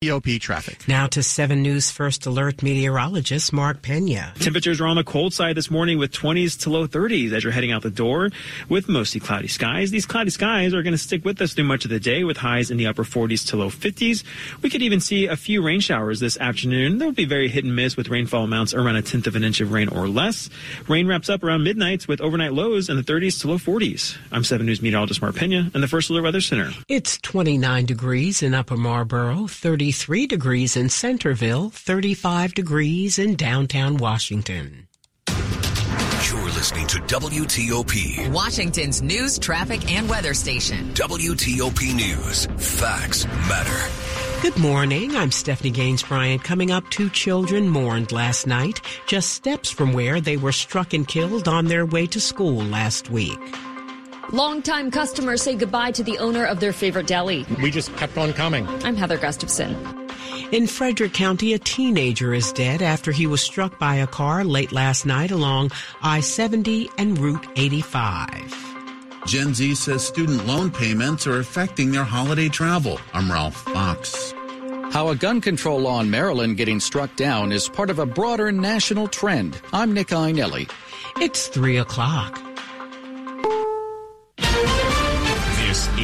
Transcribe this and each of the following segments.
TOP traffic. Now to 7 News First Alert meteorologist Mark Pena. Temperatures are on the cold side this morning with 20s to low 30s as you're heading out the door with mostly cloudy skies. These cloudy skies are going to stick with us through much of the day with highs in the upper 40s to low 50s. We could even see a few rain showers this afternoon. They'll be very hit and miss with rainfall amounts around a tenth of an inch of rain or less. Rain wraps up around midnight with overnight lows in the 30s to low 40s. I'm 7 News meteorologist Mark Pena and the First Alert Weather Center. It's 29 degrees in Upper Marlboro, 30 33 degrees in Centreville, 35 degrees in downtown Washington. You're listening to WTOP, Washington's news, traffic, and weather station. WTOP News. Facts matter. Good morning. I'm Stephanie Gaines Bryant. Coming up, two children mourned last night, just steps from where they were struck and killed on their way to school last week. Longtime customers say goodbye to the owner of their favorite deli. We just kept on coming. I'm Heather Gustafson. In Frederick County, a teenager is dead after he was struck by a car late last night along I-70 and Route 85. Gen Z says student loan payments are affecting their holiday travel. I'm Ralph Fox. How a gun control law in Maryland getting struck down is part of a broader national trend. I'm Nick Iannelli. It's 3 o'clock.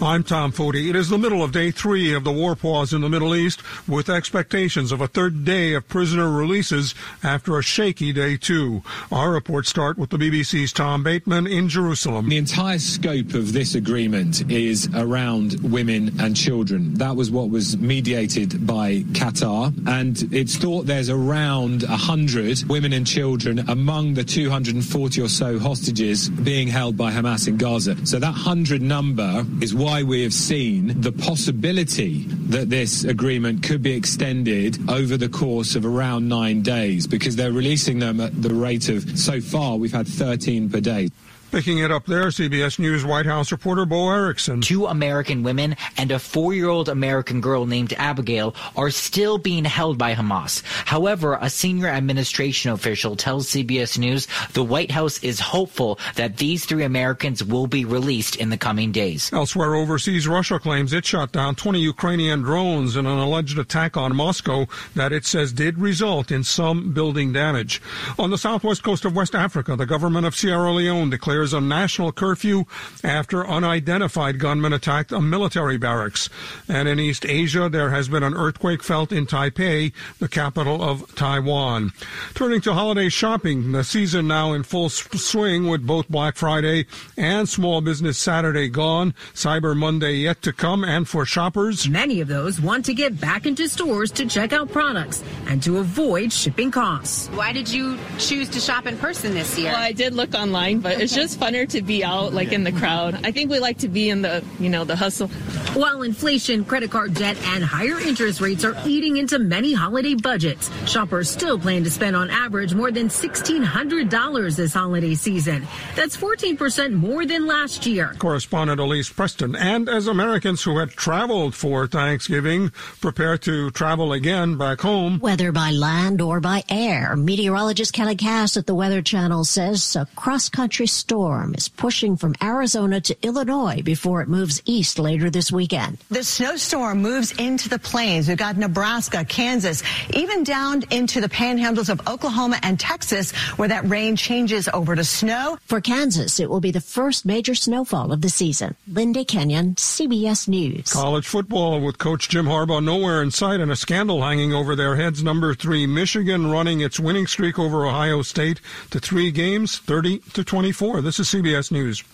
I'm Tom Foti. It is the middle of day three of the war pause in the Middle East, with expectations of a third day of prisoner releases after a shaky day two. Our reports start with the BBC's Tom Bateman in Jerusalem. The entire scope of this agreement is around women and children. That was what was mediated by Qatar, and it's thought there's around 100 women and children among the 240 or so hostages being held by Hamas in Gaza. So that 100 number is what why we have seen the possibility that this agreement could be extended over the course of around nine days because they're releasing them at the rate of, so far, we've had 13 per day. Picking it up there, CBS News White House reporter Bo Erickson. Two American women and a four year old American girl named Abigail are still being held by Hamas. However, a senior administration official tells CBS News the White House is hopeful that these three Americans will be released in the coming days. Elsewhere overseas, Russia claims it shot down 20 Ukrainian drones in an alleged attack on Moscow that it says did result in some building damage. On the southwest coast of West Africa, the government of Sierra Leone declared declares a national curfew after unidentified gunmen attacked a military barracks. And in East Asia, there has been an earthquake felt in Taipei, the capital of Taiwan. Turning to holiday shopping, the season now in full swing with both Black Friday and Small Business Saturday gone, Cyber Monday yet to come, and for shoppers, many of those want to get back into stores to check out products and to avoid shipping costs. Why did you choose to shop in person this year? Well, I did look online, but it's just just funner to be out like in the crowd. I think we like to be in the, you know, the hustle. While inflation, credit card debt, and higher interest rates are eating into many holiday budgets, shoppers still plan to spend on average more than $1,600 this holiday season. That's 14% more than last year. Correspondent Elise Preston. And as Americans who had traveled for Thanksgiving prepare to travel again back home. Whether by land or by air, meteorologist Kelly Cass at the Weather Channel says a cross-country storm storm is pushing from Arizona to Illinois before it moves east later this weekend. The snowstorm moves into the plains. We've got Nebraska, Kansas, even down into the panhandles of Oklahoma and Texas, where that rain changes over to snow. For Kansas, it will be the first major snowfall of the season. Linda Kenyon, CBS News. College football with Coach Jim Harbaugh nowhere in sight and a scandal hanging over their heads. Number three, Michigan running its winning streak over Ohio State to three games, 30 to 24. This is CBS News.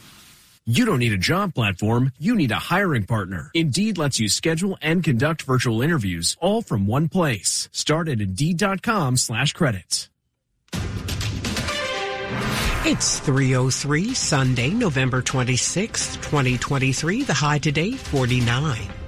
You don't need a job platform, you need a hiring partner. Indeed lets you schedule and conduct virtual interviews all from one place. Start at Indeed.com slash credits. It's 303 Sunday, November 26th, 2023. The high today, 49.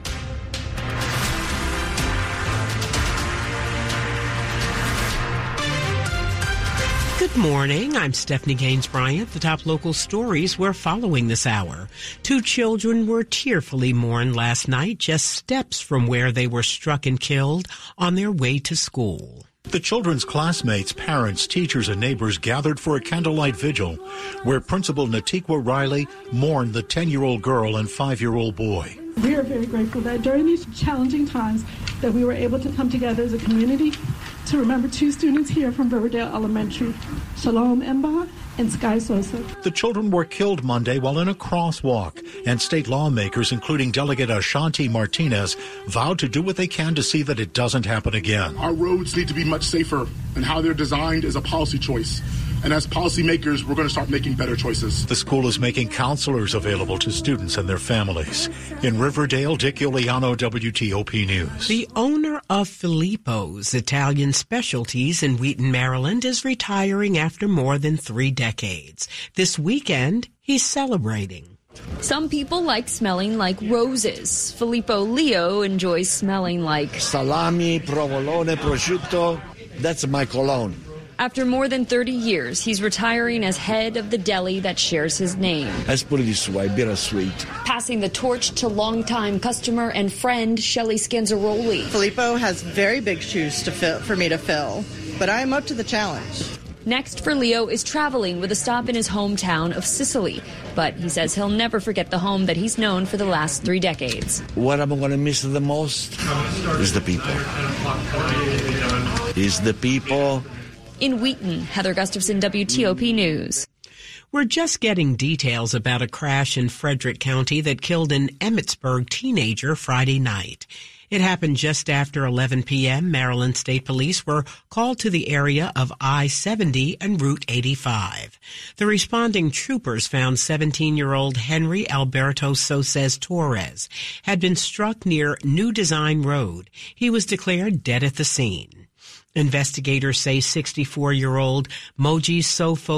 Good morning. I'm Stephanie Gaines Bryant. The top local stories we're following this hour. Two children were tearfully mourned last night, just steps from where they were struck and killed on their way to school. The children's classmates, parents, teachers, and neighbors gathered for a candlelight vigil where Principal Natiqua Riley mourned the 10 year old girl and 5 year old boy. We are very grateful that during these challenging times that we were able to come together as a community to remember two students here from Riverdale Elementary, Shalom Emba and Sky Sosa. The children were killed Monday while in a crosswalk, and state lawmakers, including Delegate Ashanti Martinez, vowed to do what they can to see that it doesn't happen again. Our roads need to be much safer, and how they're designed is a policy choice. And as policymakers, we're going to start making better choices. The school is making counselors available to students and their families. In Riverdale, Dick Uliano, WTOP News. The owner of Filippo's Italian Specialties in Wheaton, Maryland, is retiring after more than three decades. This weekend, he's celebrating. Some people like smelling like roses. Filippo Leo enjoys smelling like salami, provolone, prosciutto. That's my cologne. After more than 30 years, he's retiring as head of the deli that shares his name. Let's put it this way, bittersweet. Passing the torch to longtime customer and friend Shelly Scanzaroli. Filippo has very big shoes to fill, for me to fill, but I am up to the challenge. Next for Leo is traveling with a stop in his hometown of Sicily. But he says he'll never forget the home that he's known for the last three decades. What I'm going to miss the most is the people. Is the people. In Wheaton, Heather Gustafson, WTOP News. We're just getting details about a crash in Frederick County that killed an Emmitsburg teenager Friday night. It happened just after 11 p.m. Maryland State Police were called to the area of I-70 and Route 85. The responding troopers found 17-year-old Henry Alberto Soses Torres had been struck near New Design Road. He was declared dead at the scene. Investigators say 64-year-old Moji Sofo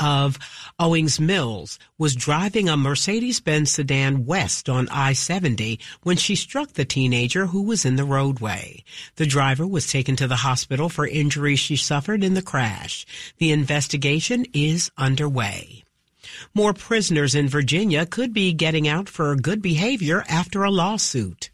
of Owings Mills was driving a Mercedes-Benz sedan west on I-70 when she struck the teenager who was in the roadway. The driver was taken to the hospital for injuries she suffered in the crash. The investigation is underway. More prisoners in Virginia could be getting out for good behavior after a lawsuit.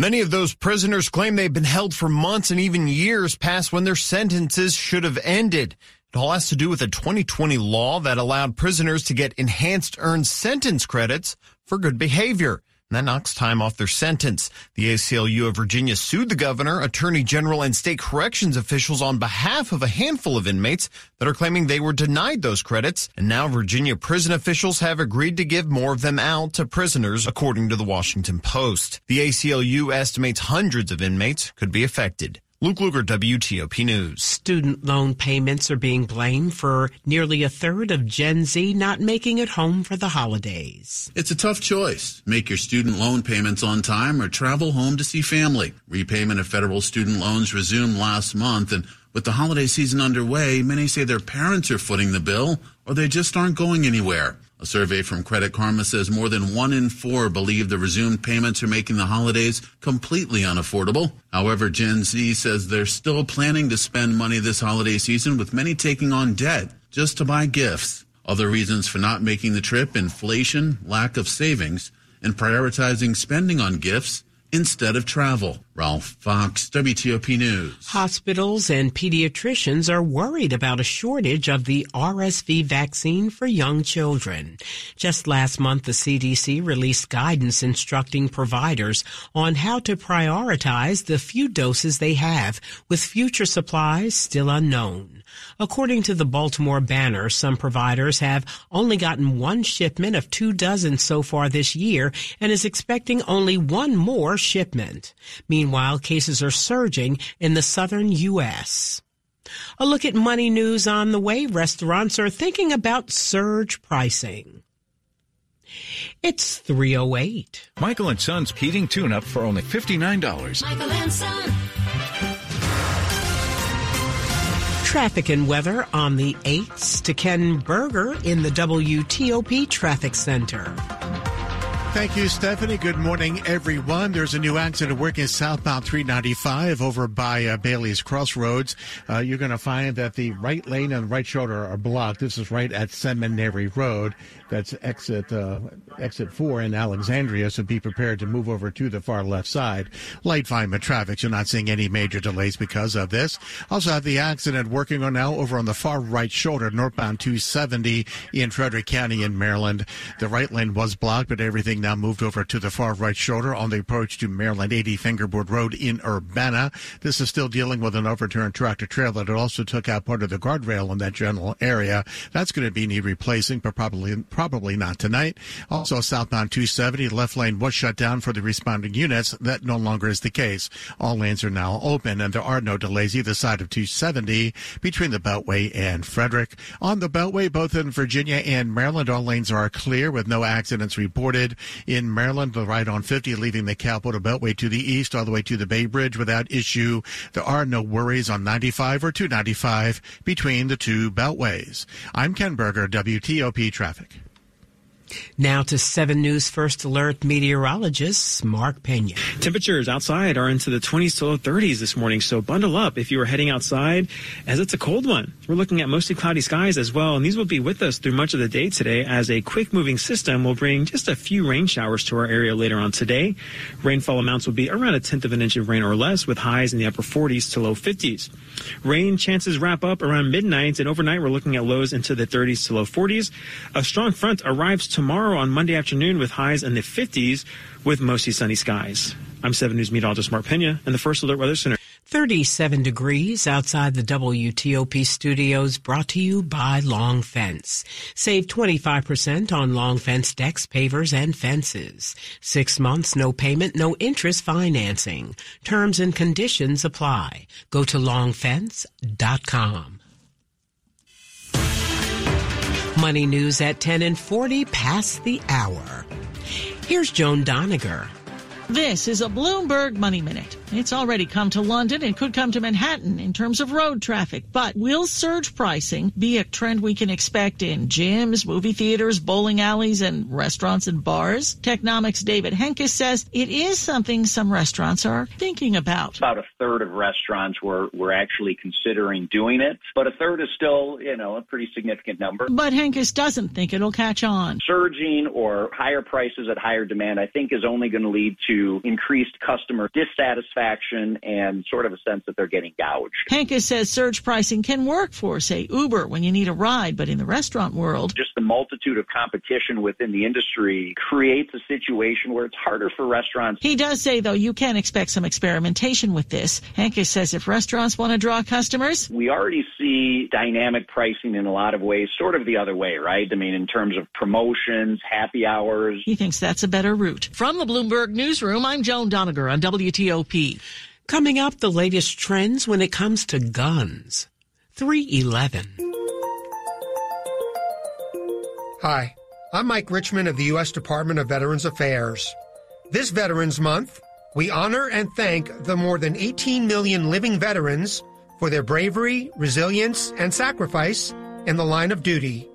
Many of those prisoners claim they've been held for months and even years past when their sentences should have ended. It all has to do with a 2020 law that allowed prisoners to get enhanced earned sentence credits for good behavior. That knocks time off their sentence. The ACLU of Virginia sued the governor, attorney general, and state corrections officials on behalf of a handful of inmates that are claiming they were denied those credits. And now Virginia prison officials have agreed to give more of them out to prisoners, according to the Washington Post. The ACLU estimates hundreds of inmates could be affected. Luke Lukert, WTOP News. Student loan payments are being blamed for nearly a third of Gen Z not making it home for the holidays. It's a tough choice. Make your student loan payments on time or travel home to see family. Repayment of federal student loans resumed last month, and with the holiday season underway, many say their parents are footing the bill or they just aren't going anywhere. A survey from Credit Karma says more than one in four believe the resumed payments are making the holidays completely unaffordable. However, Gen Z says they're still planning to spend money this holiday season with many taking on debt just to buy gifts. Other reasons for not making the trip, inflation, lack of savings, and prioritizing spending on gifts instead of travel. Ralph Fox, WTOP News. Hospitals and pediatricians are worried about a shortage of the RSV vaccine for young children. Just last month, the CDC released guidance instructing providers on how to prioritize the few doses they have, with future supplies still unknown. According to the Baltimore Banner, some providers have only gotten one shipment of two dozen so far this year and is expecting only one more shipment. Meanwhile, cases are surging in the southern U.S. A look at money news on the way. Restaurants are thinking about surge pricing. It's 308. Michael and Son's heating tune up for only $59. Michael and Son. Traffic and weather on the 8s to Ken Berger in the WTOP Traffic Center. Thank you, Stephanie. Good morning, everyone. There's a new accident working southbound 395 over by uh, Bailey's Crossroads. Uh, you're going to find that the right lane and right shoulder are blocked. This is right at Seminary Road. That's exit uh, exit four in Alexandria. So be prepared to move over to the far left side. Light fireman traffic. You're not seeing any major delays because of this. Also have the accident working on now over on the far right shoulder, northbound 270 in Frederick County in Maryland. The right lane was blocked, but everything now moved over to the far right shoulder on the approach to Maryland 80 Fingerboard Road in Urbana. This is still dealing with an overturned tractor trailer that also took out part of the guardrail in that general area. That's going to be need replacing, but probably probably not tonight. Also, southbound 270, left lane was shut down for the responding units. That no longer is the case. All lanes are now open, and there are no delays either side of 270 between the Beltway and Frederick. On the Beltway, both in Virginia and Maryland, all lanes are clear with no accidents reported. In Maryland, the right on 50 leaving the Capital Beltway to the east all the way to the Bay Bridge without issue. There are no worries on 95 or 295 between the two beltways. I'm Ken Berger, WTOP Traffic. Now to 7 News First Alert meteorologist Mark Pena. Temperatures outside are into the 20s to low 30s this morning, so bundle up if you are heading outside as it's a cold one. We're looking at mostly cloudy skies as well, and these will be with us through much of the day today as a quick moving system will bring just a few rain showers to our area later on today. Rainfall amounts will be around a tenth of an inch of rain or less with highs in the upper 40s to low 50s. Rain chances wrap up around midnight, and overnight we're looking at lows into the 30s to low 40s. A strong front arrives tomorrow on Monday afternoon with highs in the 50s with mostly sunny skies. I'm 7 News meteorologist Mark Pena and the First Alert Weather Center. 37 degrees outside the WTOP studios brought to you by Long Fence. Save 25% on Long Fence decks, pavers, and fences. Six months, no payment, no interest financing. Terms and conditions apply. Go to longfence.com. Money news at 10 and 40 past the hour. Here's Joan Doniger. This is a Bloomberg Money Minute. It's already come to London and could come to Manhattan in terms of road traffic. But will surge pricing be a trend we can expect in gyms, movie theaters, bowling alleys, and restaurants and bars? Technomic's David Henkes says it is something some restaurants are thinking about. About a third of restaurants were, were actually considering doing it, but a third is still, you know, a pretty significant number. But Henkes doesn't think it'll catch on. Surging or higher prices at higher demand, I think, is only going to lead to increased customer dissatisfaction and sort of a sense that they're getting gouged. Henkes says surge pricing can work for, say, Uber when you need a ride, but in the restaurant world, just the multitude of competition within the industry creates a situation where it's harder for restaurants. He does say, though, you can expect some experimentation with this. Henkes says if restaurants want to draw customers, we already see dynamic pricing in a lot of ways, sort of the other way, right? I mean, in terms of promotions, happy hours. He thinks that's a better route. From the Bloomberg Newsroom, I'm Joan Doniger on WTOP. Coming up, the latest trends when it comes to guns. 311. Hi, I'm Mike Richmond of the U.S. Department of Veterans Affairs. This Veterans Month, we honor and thank the more than 18 million living veterans for their bravery, resilience, and sacrifice in the line of duty.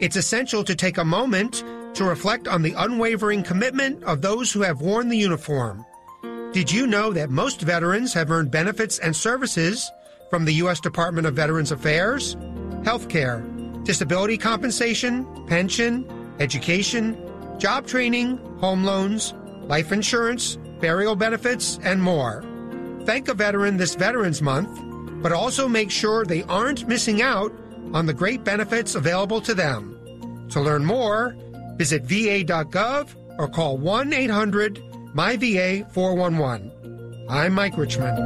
It's essential to take a moment to reflect on the unwavering commitment of those who have worn the uniform. Did you know that most veterans have earned benefits and services from the U.S. Department of Veterans Affairs? Healthcare, disability compensation, pension, education, job training, home loans, life insurance, burial benefits, and more. Thank a veteran this Veterans Month, but also make sure they aren't missing out on the great benefits available to them. To learn more, visit va.gov or call 1 800 MyVA 411. I'm Mike Richmond.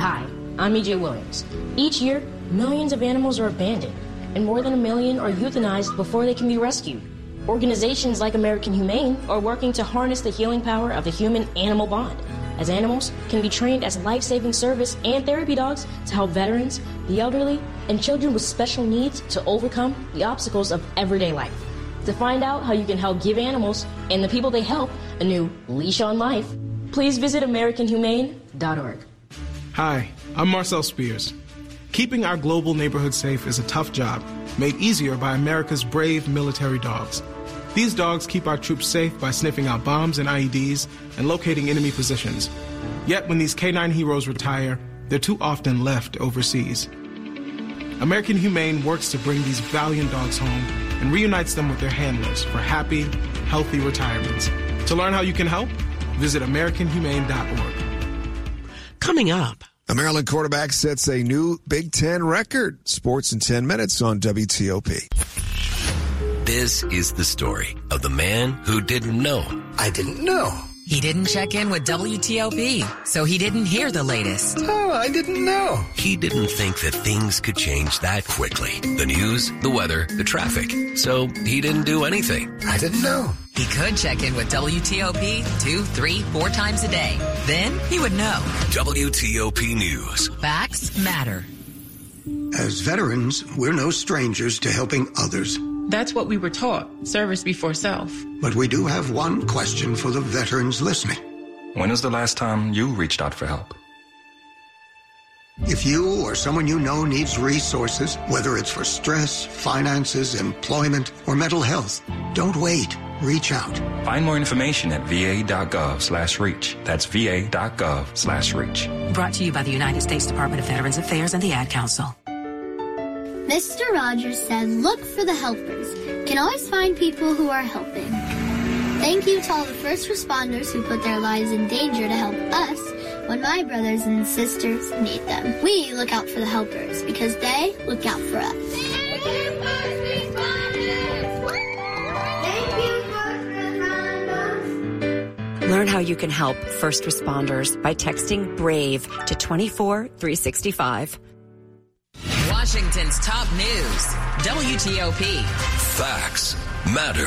Hi, I'm EJ Williams. Each year, millions of animals are abandoned, and more than a million are euthanized before they can be rescued. Organizations like American Humane are working to harness the healing power of the human animal bond, as animals can be trained as life saving service and therapy dogs to help veterans, the elderly, and children with special needs to overcome the obstacles of everyday life. To find out how you can help give animals and the people they help a new leash on life, please visit AmericanHumane.org. Hi, I'm Marcel Spears. Keeping our global neighborhood safe is a tough job, made easier by America's brave military dogs. These dogs keep our troops safe by sniffing out bombs and IEDs and locating enemy positions. Yet when these canine heroes retire, they're too often left overseas. American Humane works to bring these valiant dogs home and reunites them with their handlers for happy, healthy retirements. To learn how you can help, visit AmericanHumane.org. Coming up. A Maryland quarterback sets a new Big Ten record. Sports in 10 minutes on WTOP. This is the story of the man who didn't know. I didn't know. He didn't check in with WTOP, so he didn't hear the latest. Oh, I didn't know. He didn't think that things could change that quickly. The news, the weather, the traffic. So he didn't do anything. I didn't know. He could check in with WTOP two, three, four times a day. Then he would know. WTOP News. Facts matter. As veterans, we're no strangers to helping others. That's what we were taught service before self. But we do have one question for the veterans listening. When was the last time you reached out for help? If you or someone you know needs resources, whether it's for stress, finances, employment, or mental health, don't wait. Reach out. Find more information at va.gov slash reach. That's va.gov slash reach. Brought to you by the United States Department of Veterans Affairs and the Ad Council. Mr. Rogers said, look for the helpers. You Can always find people who are helping. Thank you to all the first responders who put their lives in danger to help us when my brothers and sisters need them. We look out for the helpers because they look out for us. Learn how you can help first responders by texting BRAVE to 24365. Washington's top news. WTOP. Facts matter.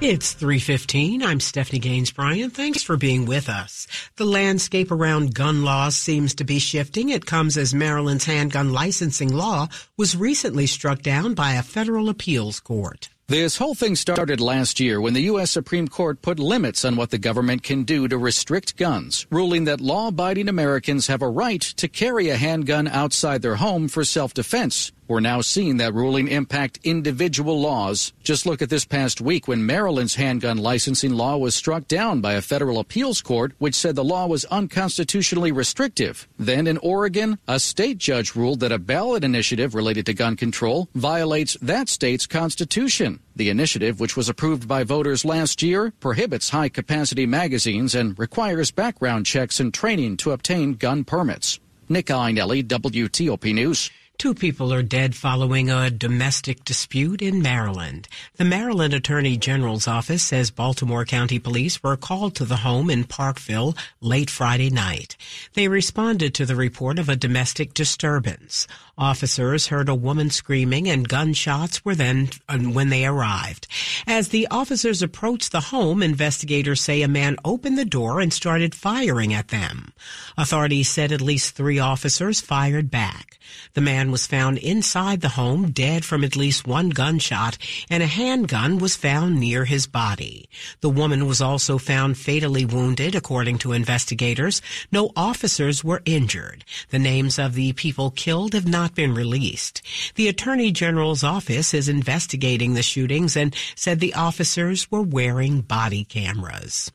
It's 315. I'm Stephanie Gaines Bryant. Thanks for being with us. The landscape around gun laws seems to be shifting. It comes as Maryland's handgun licensing law was recently struck down by a federal appeals court. This whole thing started last year when the U.S. Supreme Court put limits on what the government can do to restrict guns, ruling that law abiding Americans have a right to carry a handgun outside their home for self defense. We're now seeing that ruling impact individual laws. Just look at this past week when Maryland's handgun licensing law was struck down by a federal appeals court, which said the law was unconstitutionally restrictive. Then in Oregon, a state judge ruled that a ballot initiative related to gun control violates that state's constitution. The initiative, which was approved by voters last year, prohibits high capacity magazines and requires background checks and training to obtain gun permits. Nick Iannelli, WTOP News. Two people are dead following a domestic dispute in Maryland. The Maryland Attorney General's office says Baltimore County Police were called to the home in Parkville late Friday night. They responded to the report of a domestic disturbance. Officers heard a woman screaming and gunshots were then uh, when they arrived. As the officers approached the home, investigators say a man opened the door and started firing at them. Authorities said at least three officers fired back. The man was found inside the home dead from at least one gunshot and a handgun was found near his body. The woman was also found fatally wounded according to investigators. No officers were injured. The names of the people killed have not been released. The Attorney General's office is investigating the shootings and said the officers were wearing body cameras.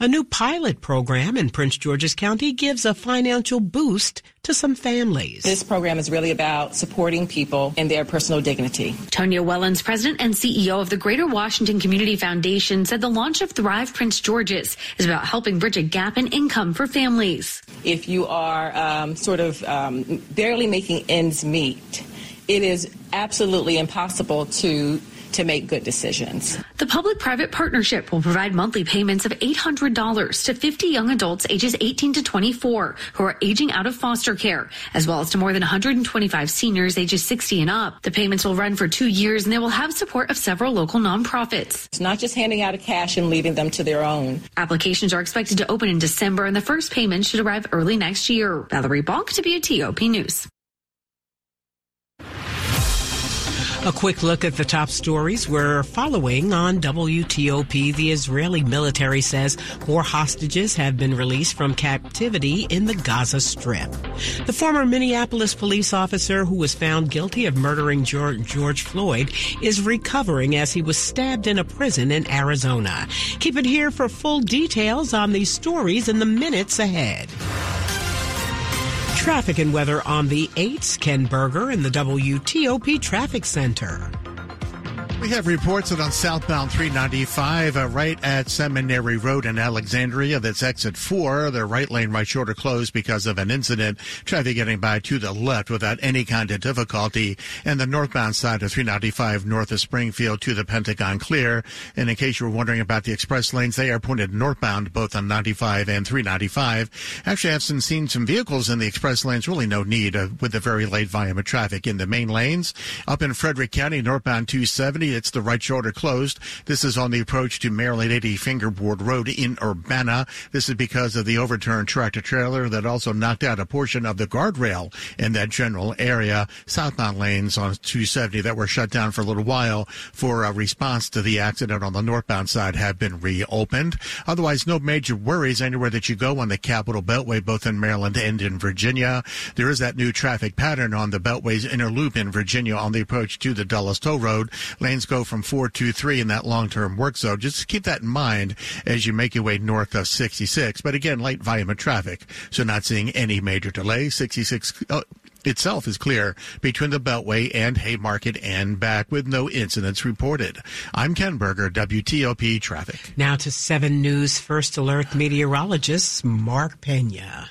A new pilot program in Prince George's County gives a financial boost to some families. This program is really about supporting people in their personal dignity. Tonia Wellons, president and CEO of the Greater Washington Community Foundation, said the launch of Thrive Prince George's is about helping bridge a gap in income for families. If you are um, sort of um, barely making ends meet, it is absolutely impossible to to make good decisions. The public private partnership will provide monthly payments of $800 to 50 young adults ages 18 to 24 who are aging out of foster care, as well as to more than 125 seniors ages 60 and up. The payments will run for two years and they will have support of several local nonprofits. It's not just handing out a cash and leaving them to their own. Applications are expected to open in December and the first payment should arrive early next year. Valerie Bonk, WTOP News. A quick look at the top stories we're following on WTOP. The Israeli military says more hostages have been released from captivity in the Gaza Strip. The former Minneapolis police officer who was found guilty of murdering George Floyd is recovering as he was stabbed in a prison in Arizona. Keep it here for full details on these stories in the minutes ahead. Traffic and weather on the 8s. Ken Berger in the WTOP Traffic Center. We have reports that on southbound 395, uh, right at Seminary Road in Alexandria, that's exit 4, the right lane right shoulder closed because of an incident. Traffic getting by to the left without any kind of difficulty. And the northbound side of 395 north of Springfield to the Pentagon clear. And in case you were wondering about the express lanes, they are pointed northbound both on 95 and 395. Actually, I've seen some vehicles in the express lanes. Really no need uh, with the very late volume of traffic in the main lanes. Up in Frederick County, northbound 270 it's the right shoulder closed. This is on the approach to Maryland 80 Fingerboard Road in Urbana. This is because of the overturned tractor trailer that also knocked out a portion of the guardrail in that general area. Southbound lanes on 270 that were shut down for a little while for a response to the accident on the northbound side have been reopened. Otherwise, no major worries anywhere that you go on the Capital Beltway, both in Maryland and in Virginia. There is that new traffic pattern on the Beltway's inner loop in Virginia on the approach to the Dulles Toll Road. Lanes go from 423 in that long-term work zone. Just keep that in mind as you make your way north of 66. But again, light volume of traffic, so not seeing any major delay. 66 uh, itself is clear between the Beltway and Haymarket and back with no incidents reported. I'm Ken Berger, WTOP Traffic. Now to 7 News First Alert meteorologist Mark Pena.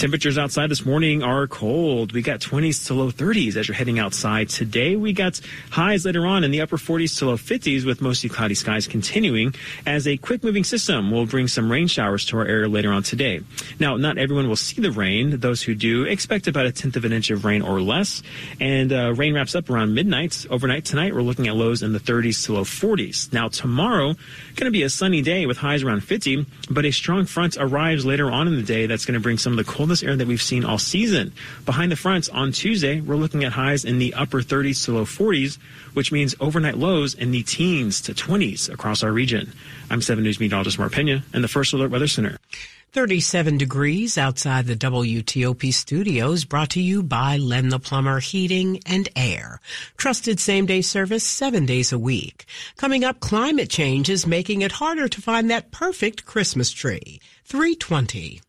Temperatures outside this morning are cold. We got 20s to low 30s as you're heading outside. Today we got highs later on in the upper 40s to low 50s with mostly cloudy skies continuing as a quick moving system will bring some rain showers to our area later on today. Now, not everyone will see the rain. Those who do expect about a tenth of an inch of rain or less. And uh, rain wraps up around midnight. Overnight tonight, we're looking at lows in the 30s to low 40s. Now, tomorrow, going to be a sunny day with highs around 50, but a strong front arrives later on in the day that's going to bring some of the coldest air that we've seen all season. Behind the fronts on Tuesday, we're looking at highs in the upper 30s to low 40s, which means overnight lows in the teens to 20s across our region. I'm 7 News meteorologist Mark Pena and the First Alert Weather Center. 37 degrees outside the WTOP studios brought to you by Len the Plumber Heating and Air. Trusted same day service seven days a week. Coming up, climate change is making it harder to find that perfect Christmas tree. 320.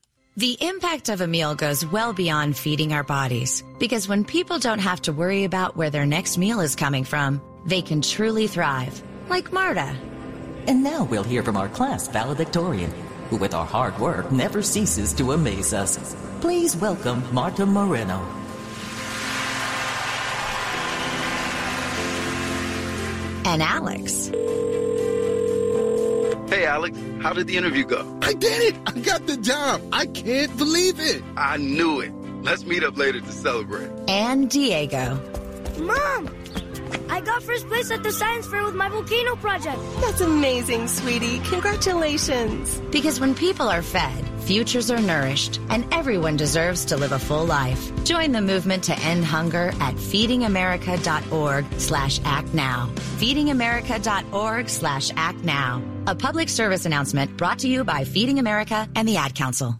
The impact of a meal goes well beyond feeding our bodies because when people don't have to worry about where their next meal is coming from, they can truly thrive, like Marta. And now we'll hear from our class valedictorian, who with our hard work never ceases to amaze us. Please welcome Marta Moreno. And Alex. Hey, Alex, how did the interview go? I did it! I got the job! I can't believe it! I knew it. Let's meet up later to celebrate. And Diego. Mom! I got first place at the science fair with my volcano project. That's amazing, sweetie. Congratulations. Because when people are fed, futures are nourished, and everyone deserves to live a full life. Join the movement to end hunger at feedingamerica.org slash act now. Feedingamerica.org slash act now. A public service announcement brought to you by Feeding America and the Ad Council.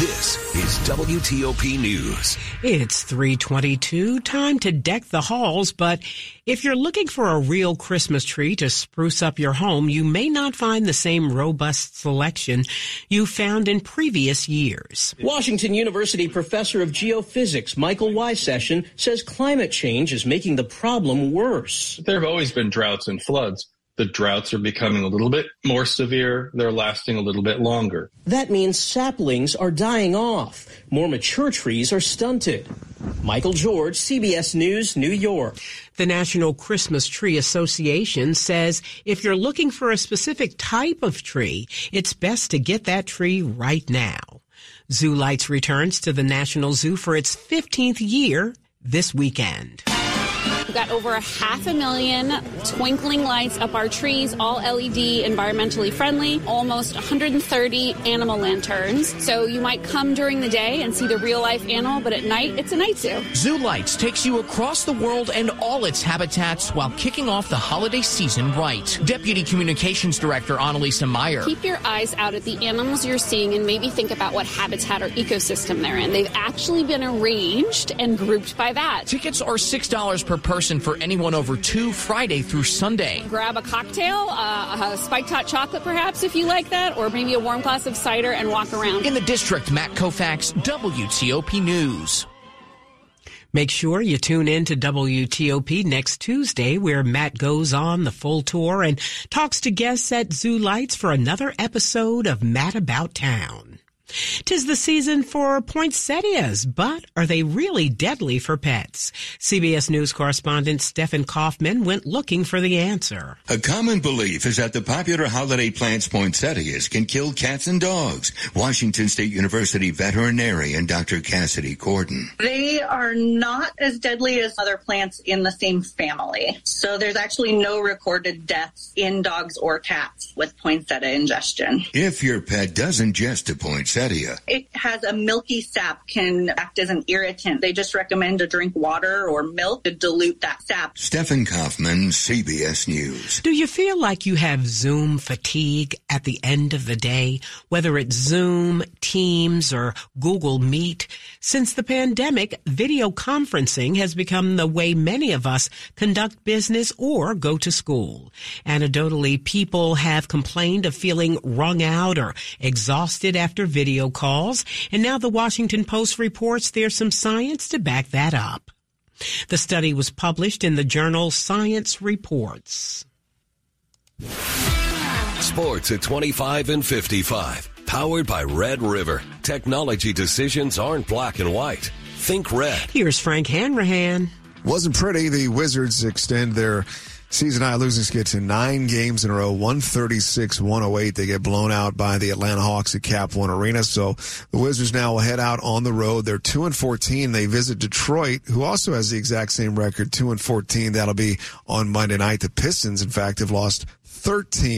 This is WTOP News. It's 322, time to deck the halls, but if you're looking for a real Christmas tree to spruce up your home, you may not find the same robust selection you found in previous years. Washington University professor of geophysics Michael Wysession says climate change is making the problem worse. There have always been droughts and floods the droughts are becoming a little bit more severe. They're lasting a little bit longer. That means saplings are dying off. More mature trees are stunted. Michael George, CBS News, New York. The National Christmas Tree Association says if you're looking for a specific type of tree, it's best to get that tree right now. Zoo Lights returns to the National Zoo for its 15th year this weekend. We've got over a half a million twinkling lights up our trees, all LED, environmentally friendly, almost 130 animal lanterns. So you might come during the day and see the real life animal, but at night, it's a night zoo. Zoo Lights takes you across the world and all its habitats while kicking off the holiday season right. Deputy Communications Director Annalisa Meyer. Keep your eyes out at the animals you're seeing and maybe think about what habitat or ecosystem they're in. They've actually been arranged and grouped by that. Tickets are $6 per person for anyone over two Friday through Sunday. Grab a cocktail, uh, a spiked hot chocolate perhaps if you like that, or maybe a warm glass of cider and walk around. In the district, Matt Koufax, WTOP News. Make sure you tune in to WTOP next Tuesday where Matt goes on the full tour and talks to guests at Zoo Lights for another episode of Matt About Town. Tis the season for poinsettias, but are they really deadly for pets? CBS News correspondent Stephen Kaufman went looking for the answer. A common belief is that the popular holiday plants poinsettias can kill cats and dogs. Washington State University veterinarian Dr. Cassidy Corden. They are not as deadly as other plants in the same family. So there's actually no recorded deaths in dogs or cats with poinsettia ingestion. If your pet does ingest a poinsettia, it has a milky sap, can act as an irritant. They just recommend to drink water or milk to dilute that sap. Stephen Kaufman, CBS News. Do you feel like you have Zoom fatigue at the end of the day, whether it's Zoom, Teams, or Google Meet? Since the pandemic, video conferencing has become the way many of us conduct business or go to school. Anecdotally, people have complained of feeling wrung out or exhausted after video calls, and now the Washington Post reports there's some science to back that up. The study was published in the journal Science Reports. Sports at 25 and 55. Powered by Red River. Technology decisions aren't black and white. Think red. Here's Frank Hanrahan. Wasn't pretty. The Wizards extend their Season high losing skid to nine games in a row, 136 108. They get blown out by the Atlanta Hawks at Cap One Arena. So the Wizards now will head out on the road. They're 2 and 14. They visit Detroit, who also has the exact same record, 2 and 14. That'll be on Monday night. The Pistons, in fact, have lost 13